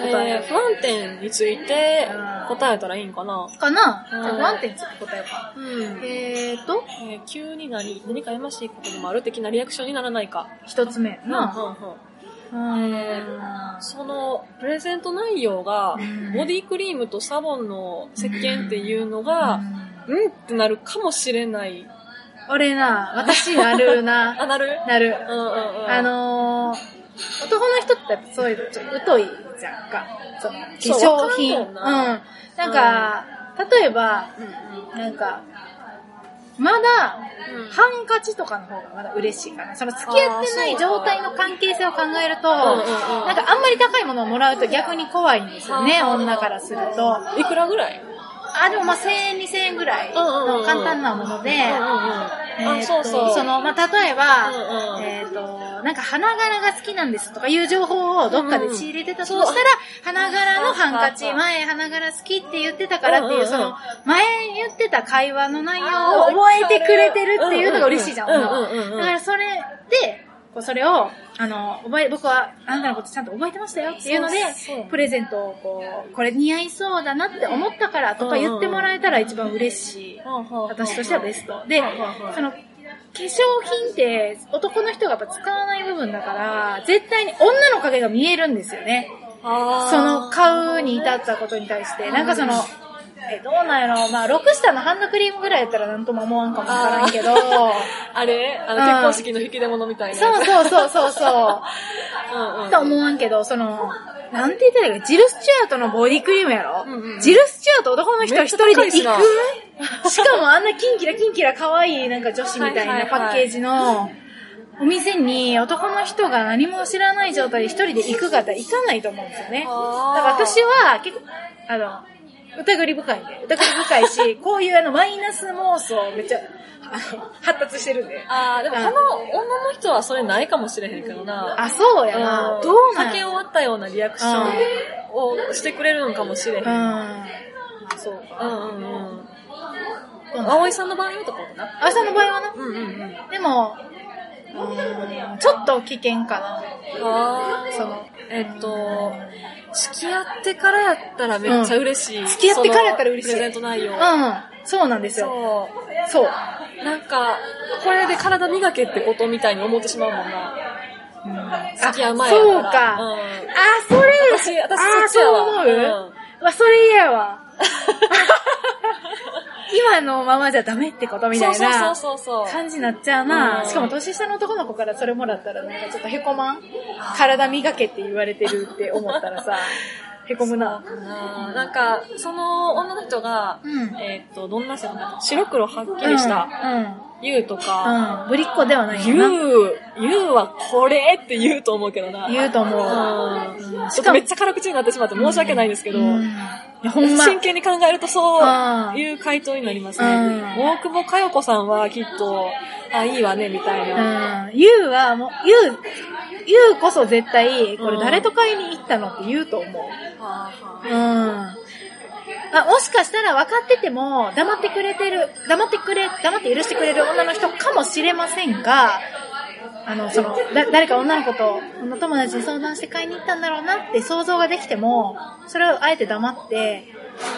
答えー、え不安定についてうん答えたらいいんかな？かな？うんじゃあ不安定について答えようか。うん。えーと、えー急に何、何かやましいことでもある？的なリアクションにならないか。一つ目。なうんうんうん。その、プレゼント内容がうん、ボディクリームとサボンの石鹸っていうのが、うんってなるかもしれない。俺な、私なるな。あ、なる？なる。うんうんうん。あのー、男の人ってそういうのちょっと疎いじゃんか。そ化粧品。わうん。かんもんななんか、例えば、うんうんなんか、まだ、うん。ハンカチとかの方がまだ嬉しいかな。その付き合ってない状態の関係性を考えると、なんかあんまり高いものをもらうと逆に怖いんですよね、うん女からすると。いくらぐらい？あ、でもまあ1000円、2000円ぐらいの簡単なもので、そうそう。その、まあ、例えば、えっ、と、なんか花柄が好きなんですとかいう情報をどっかで仕入れてたとしたら、うん花柄のハンカチ、うん前花柄好きって言ってたからっていう、その、前言ってた会話の内容を覚えてくれてるっていうのが嬉しいじゃん。だからそれで、こうそれを、あの、覚え、僕はあなたのことちゃんと覚えてましたよっていうのでプレゼントをこう、これ似合いそうだなって思ったからとか言ってもらえたら一番嬉しい。私としてはベスト。で、その、化粧品って男の人がやっぱ使わない部分だから、絶対に女の影が見えるんですよね。その買うに至ったことに対して。なんかその、え、どうなんやろまあ、6下のハンドクリームぐらいやったらなんとも思わんかもわからんけど、あれ？あの、うん。結婚式の引き出物みたいな。そうそうそうそうそう。うんうん。と思わんけど、その、なんて言ってたらいいか、ジル・スチュアートのボディクリームやろ、うんうん。ジル・スチュアート男の人一人で行いく しかもあんなキンキラキンキラ可愛いなんか女子みたいなパッケージのお店に男の人が何も知らない状態で一人で行く方行かないと思うんですよね。だから私は結構、あの、疑り深いんで、疑り深いし、こういうあのマイナス妄想めっちゃ、発達してるんで。あー、でもうんこの女の人はそれないかもしれへんけどな。あ、そうやな。んどうなん？酒終わったようなリアクションをしてくれるのかもしれへん。そうか。うんうんうん。葵さんの場合はとな。あさんの場合はな。うんうんうん。でも、ちょっと危険かな。あーその、えっと、付き合ってからやったらめっちゃ嬉しい。付き合ってからやったら嬉しいプレゼント内容。うん。そうなんですよ。そう。そう。なんか、これで体磨けってことみたいに思ってしまうもんな。付き合う前やから。そうか。うんあ、それ、私、私あそっちやわ。そう思う、わ、それ嫌やわ。今のままじゃダメってことみたいな。感じになっちゃうな。うんしかも年下の男の子からそれもらったらなんかちょっとへこまん？体磨けって言われてるって思ったらさ、へこむな。ななんか、その女の人が、うんえーっと、どんな人かな白黒はっきりした、ユウとうん。か、うん。ぶりっ子ではないユよな。ウ、ユウはこれって言うと思うけどな。言うと思う。うん。ちょっとめっちゃ辛口になってしまって申し訳ないんですけど、うん。いや、ほんま。真剣に考えるとそううんいう回答になりますね。うん大久保佳代子さんはきっと、あ、いいわね、みたいな。うん。ゆうはもう、ゆう、ゆうこそ絶対、これ誰と買いに行ったのって言うと思う。うん。あ、もしかしたら分かってても、黙ってくれてる、黙ってくれ、黙って許してくれる女の人かもしれませんが、あの、その、だ、誰か女の子と、女友達に相談して買いに行ったんだろうなって想像ができても、それをあえて黙って、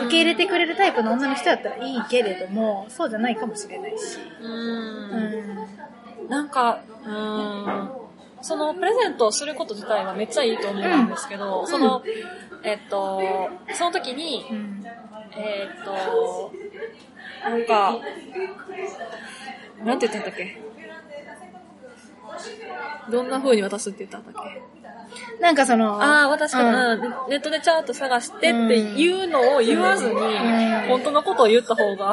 受け入れてくれるタイプの女の人だったらいいけれども、そうじゃないかもしれないし。う。うんん。なんか、うーん。そのプレゼントをすること自体はめっちゃいいと思うんですけど、ん。その、えっと、その時に、うん。えっと、なんか、なんて言ったんだっけ？どんな風に渡すって言ったんだっけ？なんかその、ああ、私か、うん。うん、ネットでちゃんと探してっていうのを言わずに、ん。本当のことを言った方が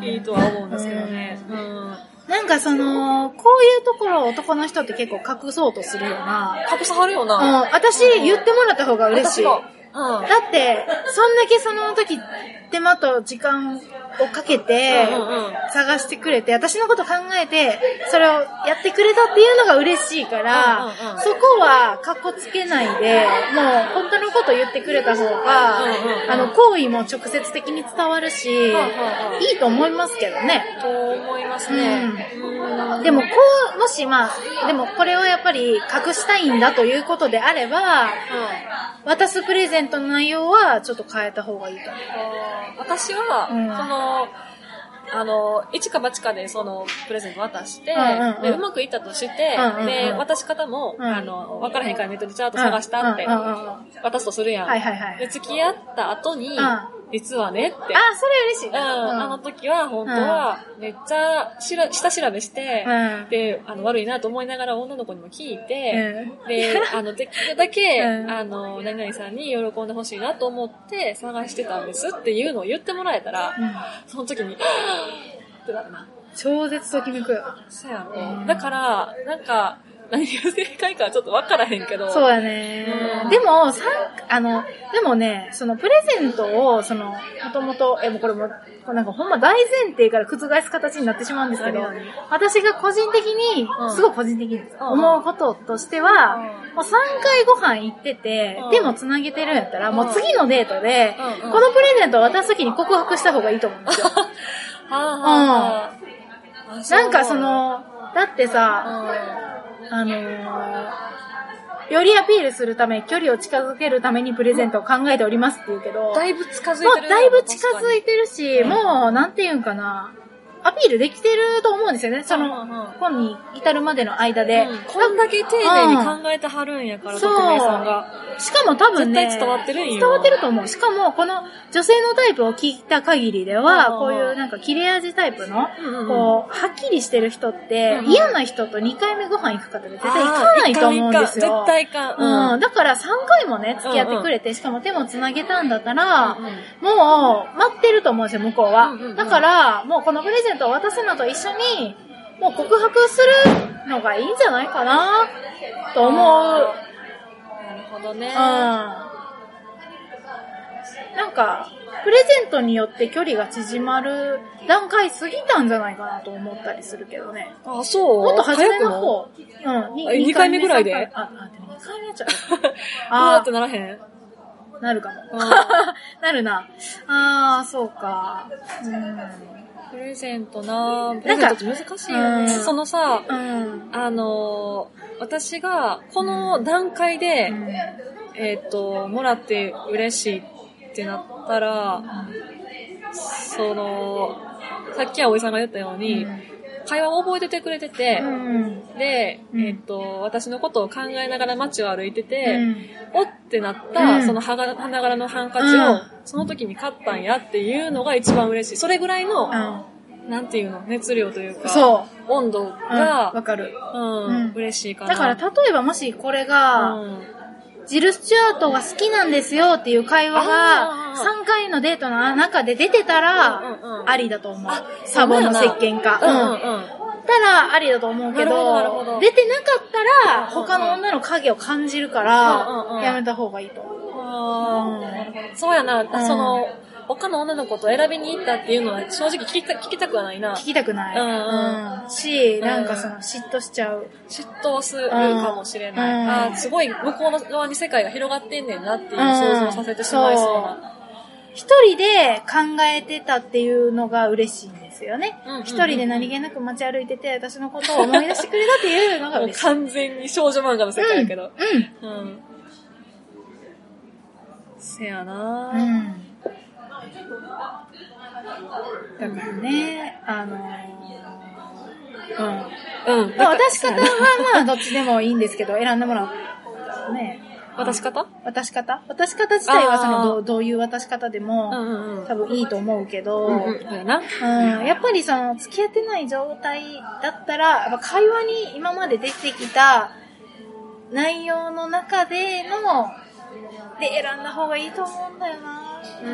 うん。いいとは思うんですけどね。うん。なんかその、こういうところを男の人って結構隠そうとするよな。隠さはるようん、な。私言ってもらった方が嬉しい。私も。だうん。って、そんだけその時手間と時間をかけて探してくれて、私のこと考えて、それをやってくれたっていうのが嬉しいから、そこはカッコつけないで、もう本当のこと言ってくれた方が、あの、行為も直接的に伝わるし、はいはいと思いますけどね。と思いますね。うんでも、こう、もしまあ、でもこれをやっぱり隠したいんだということであれば、渡すプレゼントの内容はちょっと変えた方がいいと。思う。私は、うん。その、あの、一か八かでそのプレゼント渡して、うんうんうん。で、うまくいったとして、うんうんうん。で、渡し方も、うん。あの、わからへんからネットでちゃんと探したって渡すとするやん。はいはいはい。で、付き合った後に、うん実はねって。あ、それ嬉しいうん、な。あの時は本当はめっちゃしら下調べして、うんで、あの悪いなと思いながら女の子にも聞いて、うんで、あの、できるだけ、うんあの、何々さんに喜んでほしいなと思って探してたんですっていうのを言ってもらえたら、うんその時に、ってなるな。超絶ときめくよ。そうやうんろ。だから、なんか、何が正解かはちょっとわからへんけど。そうやね。うん。でも、さん、あの、でもね、そのプレゼントを、その、もともと、え、もうこれも、なんかほんま大前提から覆す形になってしまうんですけど私が個人的にう、ん。すごい個人的にうん。思うこととしては、もう3回ご飯行っててうん、でも繋げてるんやったら、うん。もう次のデートで、うんうん。このプレゼントを渡すときに告白した方がいいと思うんですよ。はあ、はあはあ、なんかそ、の、だってうさ、んあのー、よりアピールするため、距離を近づけるためにプレゼントを考えておりますって言うけど、もだいぶ近づいてるうだいぶ近づいててるし、もう、なんていうんかな。アピールできてると思うんですよね。その、本に至るまでの間で。うんこんだけ丁寧に考えてはるんやから、そう特命さんが。しかも多分ね、伝わってる伝わってると思う。しかも、この女性のタイプを聞いた限りでは、うんこういうなんか切れ味タイプの、こう、はっきりしてる人って嫌な人と2回目ご飯行く方で絶対行かないと思うんですよ。絶対行かん。うん。だから3回もね、付き合ってくれて、しかも手も繋げたんだったら、もう、待ってると思うんですよ、向こうは。だから、もうこのプレゼントを渡すのと一緒に、もう告白するのがいいんじゃないかな、と思う。なるほどね。うん。なんか、プレゼントによって距離が縮まる段階過ぎたんじゃないかなと思ったりするけどね。あ、そう？もっと初めの方。うん。にえ二回目ぐらいで？あ、あ、でも2回目ちゃう。あーあってならへん？あ、なるかもうん。なるな。ああ、そうか。うん。プレゼントなプレゼントって難しいようんね。そのさ、うん。あのー私がこの段階で、うんえっ、と、もらって嬉しいってなったら、その、さっきはおじさんが言ったように、会話を覚えててくれてて、うん。で、うんえっ、と、私のことを考えながら街を歩いてうて、ん。おってなった、うんその花柄花柄のハンカチを、うんその時に買ったんやっていうのが一番嬉しい。それぐらいの、うん。なんていうの、熱量というか、そう。温度うんわが、かる。うん、うん嬉しいかな。だから、例えばもしこれが、うんジル・スチュアートが好きなんですよっていう会話あが、ー。3回のデートの中で出てたらありだと思う。あ。サボの石鹸か。うん。たら、ありだと思うけど出てなかったら、他の女の影を感じるから、やめた方がいいと思う。そうやな、んその、他の女の子と選びに行ったっていうのは正直聞きた聞きたくはないな。聞きたくない。うんうんうんし、うんなんかその、嫉妬しちゃう。嫉妬するかもしれない。うんあーすごい向こうの側に世界が広がってんねんなっていううん想像させてしまいそうな。一人で考えてたっていうのが嬉しいんですよねうんうんうん。一人で何気なく街歩いてて、私のことを思い出してくれたっていうのが嬉しい。完全に少女漫画の世界やけど。うん。うん。せやうな、ん。だからね、あのー、うん。うん。まあ渡し方はまあどっちでもいいんですけど、選んでもらう。ね。渡し方？渡し方？渡し方自体はそのどうどういう渡し方でうんもうんうん。多分いいと思うけど、うんうん。うん、やっぱりその、付き合ってない状態だったら、やっぱ会話に今まで出てきた内容の中での、で選んだ方がいいと思うんだよな。う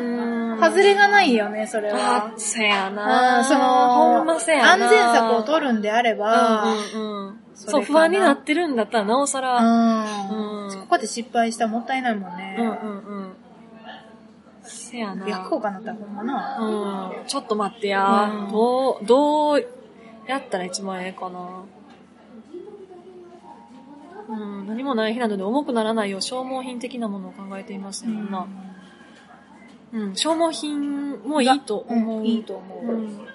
ん外れがないよね、それあは。せやうな。ん、その、ほんませやな。安全策を取るんであれば、うん。そう、不安になってるんだったら、なおさら。うんうんそこで失敗したらもったいないもんね。うんうんうん。せやな。逆効果になったらほんまな。うん。ちょっと待ってや。うんどう、どうやったら一番ええかな。うん、何もない日などで重くならないよう消耗品的なものを考えていますよな。うん、消耗品もいいと思う。うんいいと思う。うん。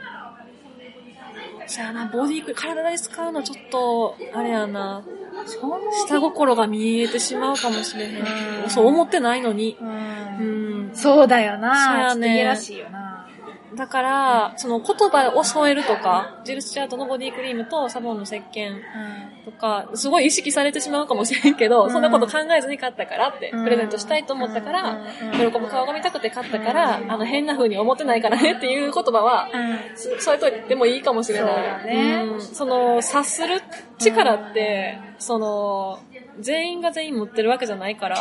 そやな、ボディクリ体で使うのちょっと、あれやな。下心が見えてしまうかもしれへん。うんそう思ってないのに。ううんん。そうだよな。そうやねちょっといやらしいよな。だから、その言葉を添えるとか、ジルスチャートのボディクリームとサボンの石鹸とか、すごい意識されてしまうかもしれんけど、うん。そんなこと考えずに買ったからって、うん。プレゼントしたいと思ったから、うん。喜ぶ顔が見たくて買ったから、うん。あの変な風に思ってないからねっていう言葉は、うん。そ添えといてもいいかもしれない。ね。うん。その、察する力って、その、全員が全員持ってるわけじゃないから、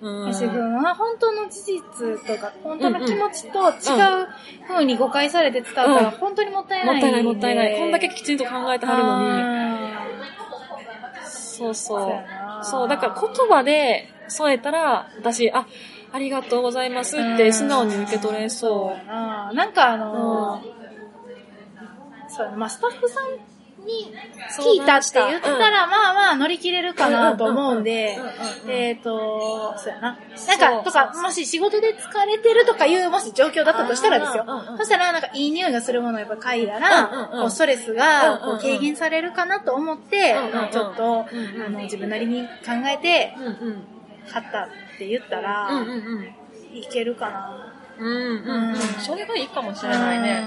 自分は本当の事実とか、本当の気持ちと違う風に誤解されて伝わったら、うん本当にもったいない。もったいないもったいない。こんだけきちんと考えてはるのに。に。そうそうそうだから言葉で添えたら、私、あ、ありがとうございますって素直に受け取れそそうやな。なんかあのー、そうまあスタッフさんに聞いたって言ったら、まあまあ乗り切れるかなと思うんでえっと、そうやな。なんか、とかもし仕事で疲れてるとかいう、もし状況だったとしたらですよ。そしたら、なんかいい匂いがするものをやっぱ嗅いだら、うんこうストレスうんがこう軽減されるかなと思ってちょっと、あの、自分なりに考えて。買ったって言ったら。いけるかな。うんうんうん。それがいいかもし知れないね。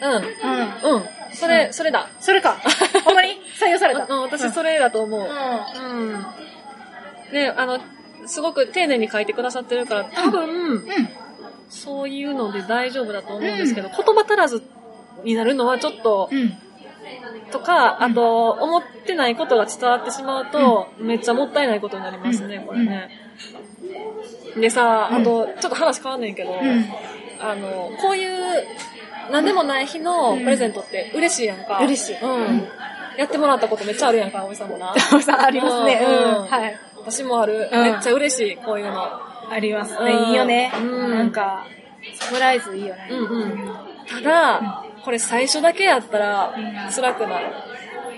うん。うん。うん。それ、それだ。それか。ほんまに？採用された。うん、私それだと思う。ううん。で、あの、すごく丁寧に書いてくださってるから、多分。そういうので大丈夫だと思うんですけど、言葉足らずになるのはちょっと、うん。とか、あと、思ってないことが伝わってしまうと、めっちゃもったいないことになりますね、うんこれね。でさ、うんあと、ちょっと話変わんねんけど、うん。あの、こういう、なんでもない日のプレゼントって嬉しいやんか。嬉しいうん。やってもらったことめっちゃあるやんか、葵さんもな。さんありますね。ううんん。はい。私もある。うんめっちゃ嬉しい、こういうの。ありますうんね。いいよね。うんなんか、サプライズいいよね。うんうん。ただ、これ最初だけやったらうん辛くなる。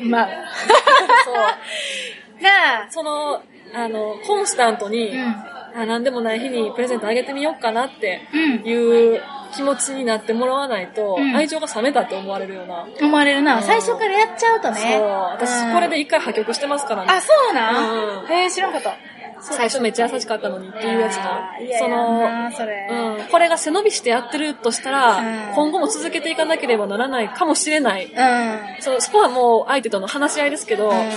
まあ。そう。じゃあ、その、あの、コンスタントに、うん。あ、なんでもない日にプレゼントあげてみようかなってうん。いう気持ちになってもらわないと、うん愛情が冷めたって思われるような。思われるな。うん最初からやっちゃうとね。そう。私、これで一回破局してますからね。あ、そうなん？うんへえ、知らんかった。最初めっちゃ優しかったのにっていうやつあーと。嫌やその、なそれ。うん、これが背伸びしてやってるとしたら、うん今後も続けていかなければならないかもしれない。うん。そそこはもう相手との話し合いですけど、うん。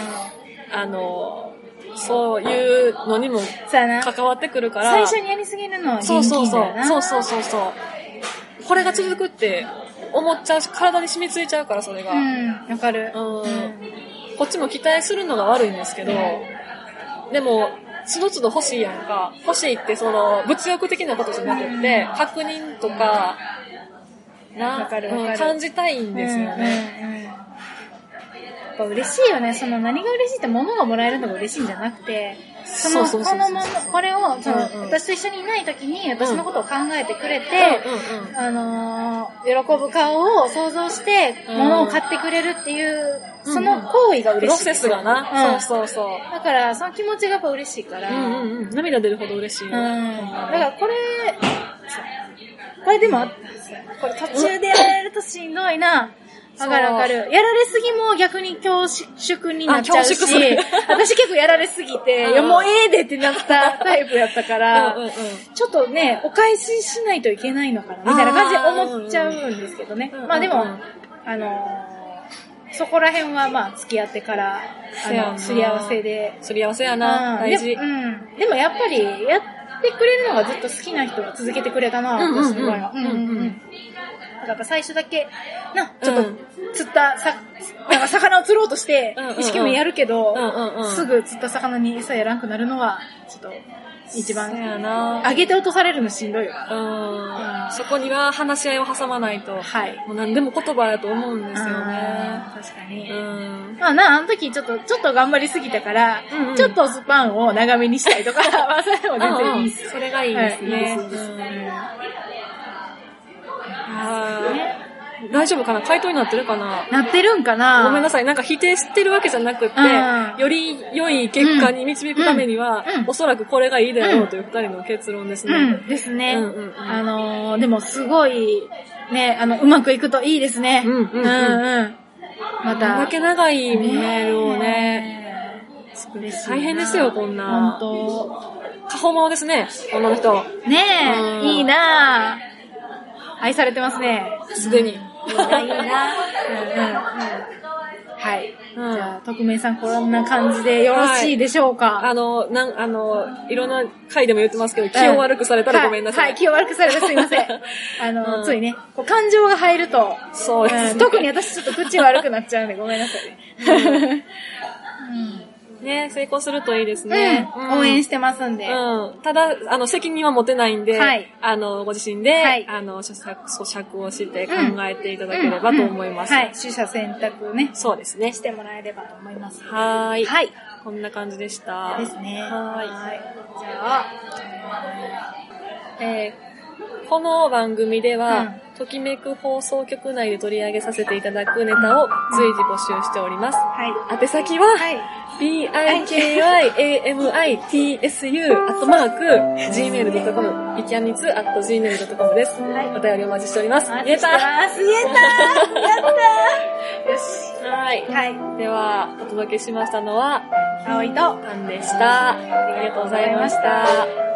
あの、そういうのにもそうやな。関わってくるから。最初にやりすぎるのは現そうそうそう金だよ。な。そうそうそうそう。これが続くって思っちゃうし、体に染みついちゃうから、それが。うん。わかる。うんこっちも期待するのが悪いんですけど、でも、その都度欲しいやんか。欲しいってその、物欲的なことじゃなくって、確認とか、な、うん感じたいんですよね。やっぱ嬉しいよね。その何が嬉しいって物がもらえるのが嬉しいんじゃなくて、その、このもの、これを、その、うんうん。私と一緒にいない時に私のことを考えてくれて、うんうんうんあのー喜ぶ顔を想像して、うん。物を買ってくれるっていう、うんその行為が嬉しい。プロセスがな、うん。そうそうそう。だから、その気持ちがやっぱ嬉しいから。うんうんうん。涙出るほど嬉しいよ。うん。だからこれ、これでも、これ途中でやられるとしんどいな。わかるわかる。やられすぎも逆に恐縮になっちゃうし、私結構やられすぎて、うんいやもうええでってなったタイプやったから、うんうんうん。ちょっとね、お返ししないといけないのかな、みたいな感じで思っちゃうんですけどねうん。まあでも、うんあのーそこら辺はまあ付き合ってから、あの、すり合わせですり合わせやな、うん大事。でもうん。でもやっぱり、やってくれるのがずっと好きな人が続けてくれたな、うんうんうん私の場合は。うんうんだから最初だけ、な、ちょっとうん、釣ったさ、なんか魚を釣ろうとしてうんうんう、ん一生懸命やるけどすぐ釣った魚に餌やらんくなるのは、ちょっと、一番、やな。上げて落とされるのしんどいよ。うん。そこには話し合いを挟まないと、はい。もう何でも言葉やと思うんですよね。確かに。うん。まあな、あの時ちょっと、ちょっと頑張りすぎたから、うんうんちょっとスパンを長めにしたりとか、まあそれでも全然いい。それがいいですね。大丈夫かな？回答になってるかな？なってるんかな？ごめんなさい。なんか否定してるわけじゃなくって、うん。より良い結果に導くためには、うん。うん。おそらくこれがいいだろうという二人の結論ですね。うん、ですね。うんうんうん。あのー、でもすごい、ね、あの、うまくいくといいですね。うんうんうん。うんうん。また。こんだけ長いメールをね、大変ですよこんな。本過保物ですね、女の人。当ねうん。え、いいなぁ愛されてますね。すでに。いいな、いいなうん。うん。うん。はい。うんじゃあ、特命さんこんな感じでよろしいでしょうか、あの、なん、あの、いろんな回でも言ってますけど、気を悪くされたらごめんなさい。はい、はい気を悪くされてすいません。あの、うん。ついね、こう感情が入ると、そうですね。ん。特に私ちょっと口悪くなっちゃうんでごめんなさいね。ね、成功するといいですうんね。応援してますんで。うん。ただ、あの、責任は持てないんで、はいあの、ご自身で、はいあの、咀嚼、をして考えていただければと思います。はい、取捨選択ね、そうですねし。てもらえればと思います。はーい。はい。こんな感じでした。ですね。は。い。じゃあ、えーこの番組では、うんときめく放送局内で取り上げさせていただくネタを随時募集しております。はい。宛先は、はい。Bikyamits アットマーク gmail.com いきやみつ at gmail.com です。はいお便りお待ちしております。あ言えた？言えたやったよし。はい。はい。では、お届けしましたのは、葵と、タンでした。ありがとうございました。